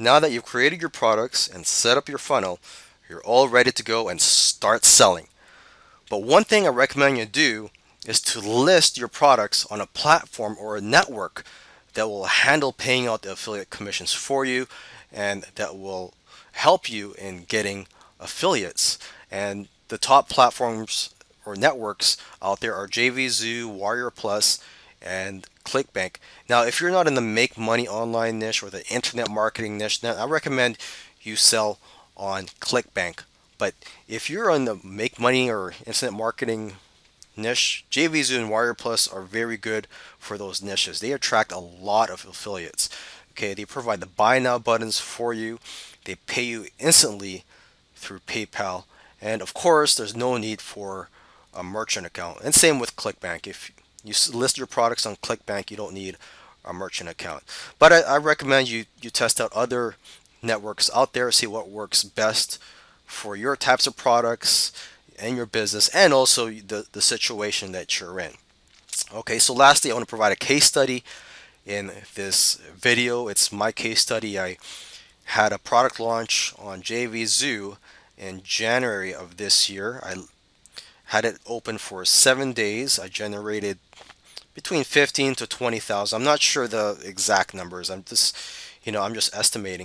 Now that you've created your products and set up your funnel, you're all ready to go and start selling. But one thing I recommend you do is to list your products on a platform or a network that will handle paying out the affiliate commissions for you and that will help you in getting affiliates. And the top platforms or networks out there are JVZoo, Warrior Plus, and ClickBank. Now, if you're not in the make money online niche or the internet marketing niche, then I recommend you sell on ClickBank. But if you're on the make money or internet marketing niche, JVZoo and Warrior Plus are very good for those niches. They attract a lot of affiliates. Okay, they provide the buy now buttons for you. They pay you instantly through PayPal, and of course, there's no need for a merchant account. And same with ClickBank. If you list your products on ClickBank, you don't need a merchant account. But I, I recommend you you test out other networks out there, see what works best for your types of products and your business and also the, the situation that you're in. Okay, so lastly, I want to provide a case study in this video. It's my case study. I had a product launch on JVZoo in January of this year. I had it open for seven days. I generated between 15 to 20,000. I'm not sure the exact numbers. I'm just, you know, I'm just estimating.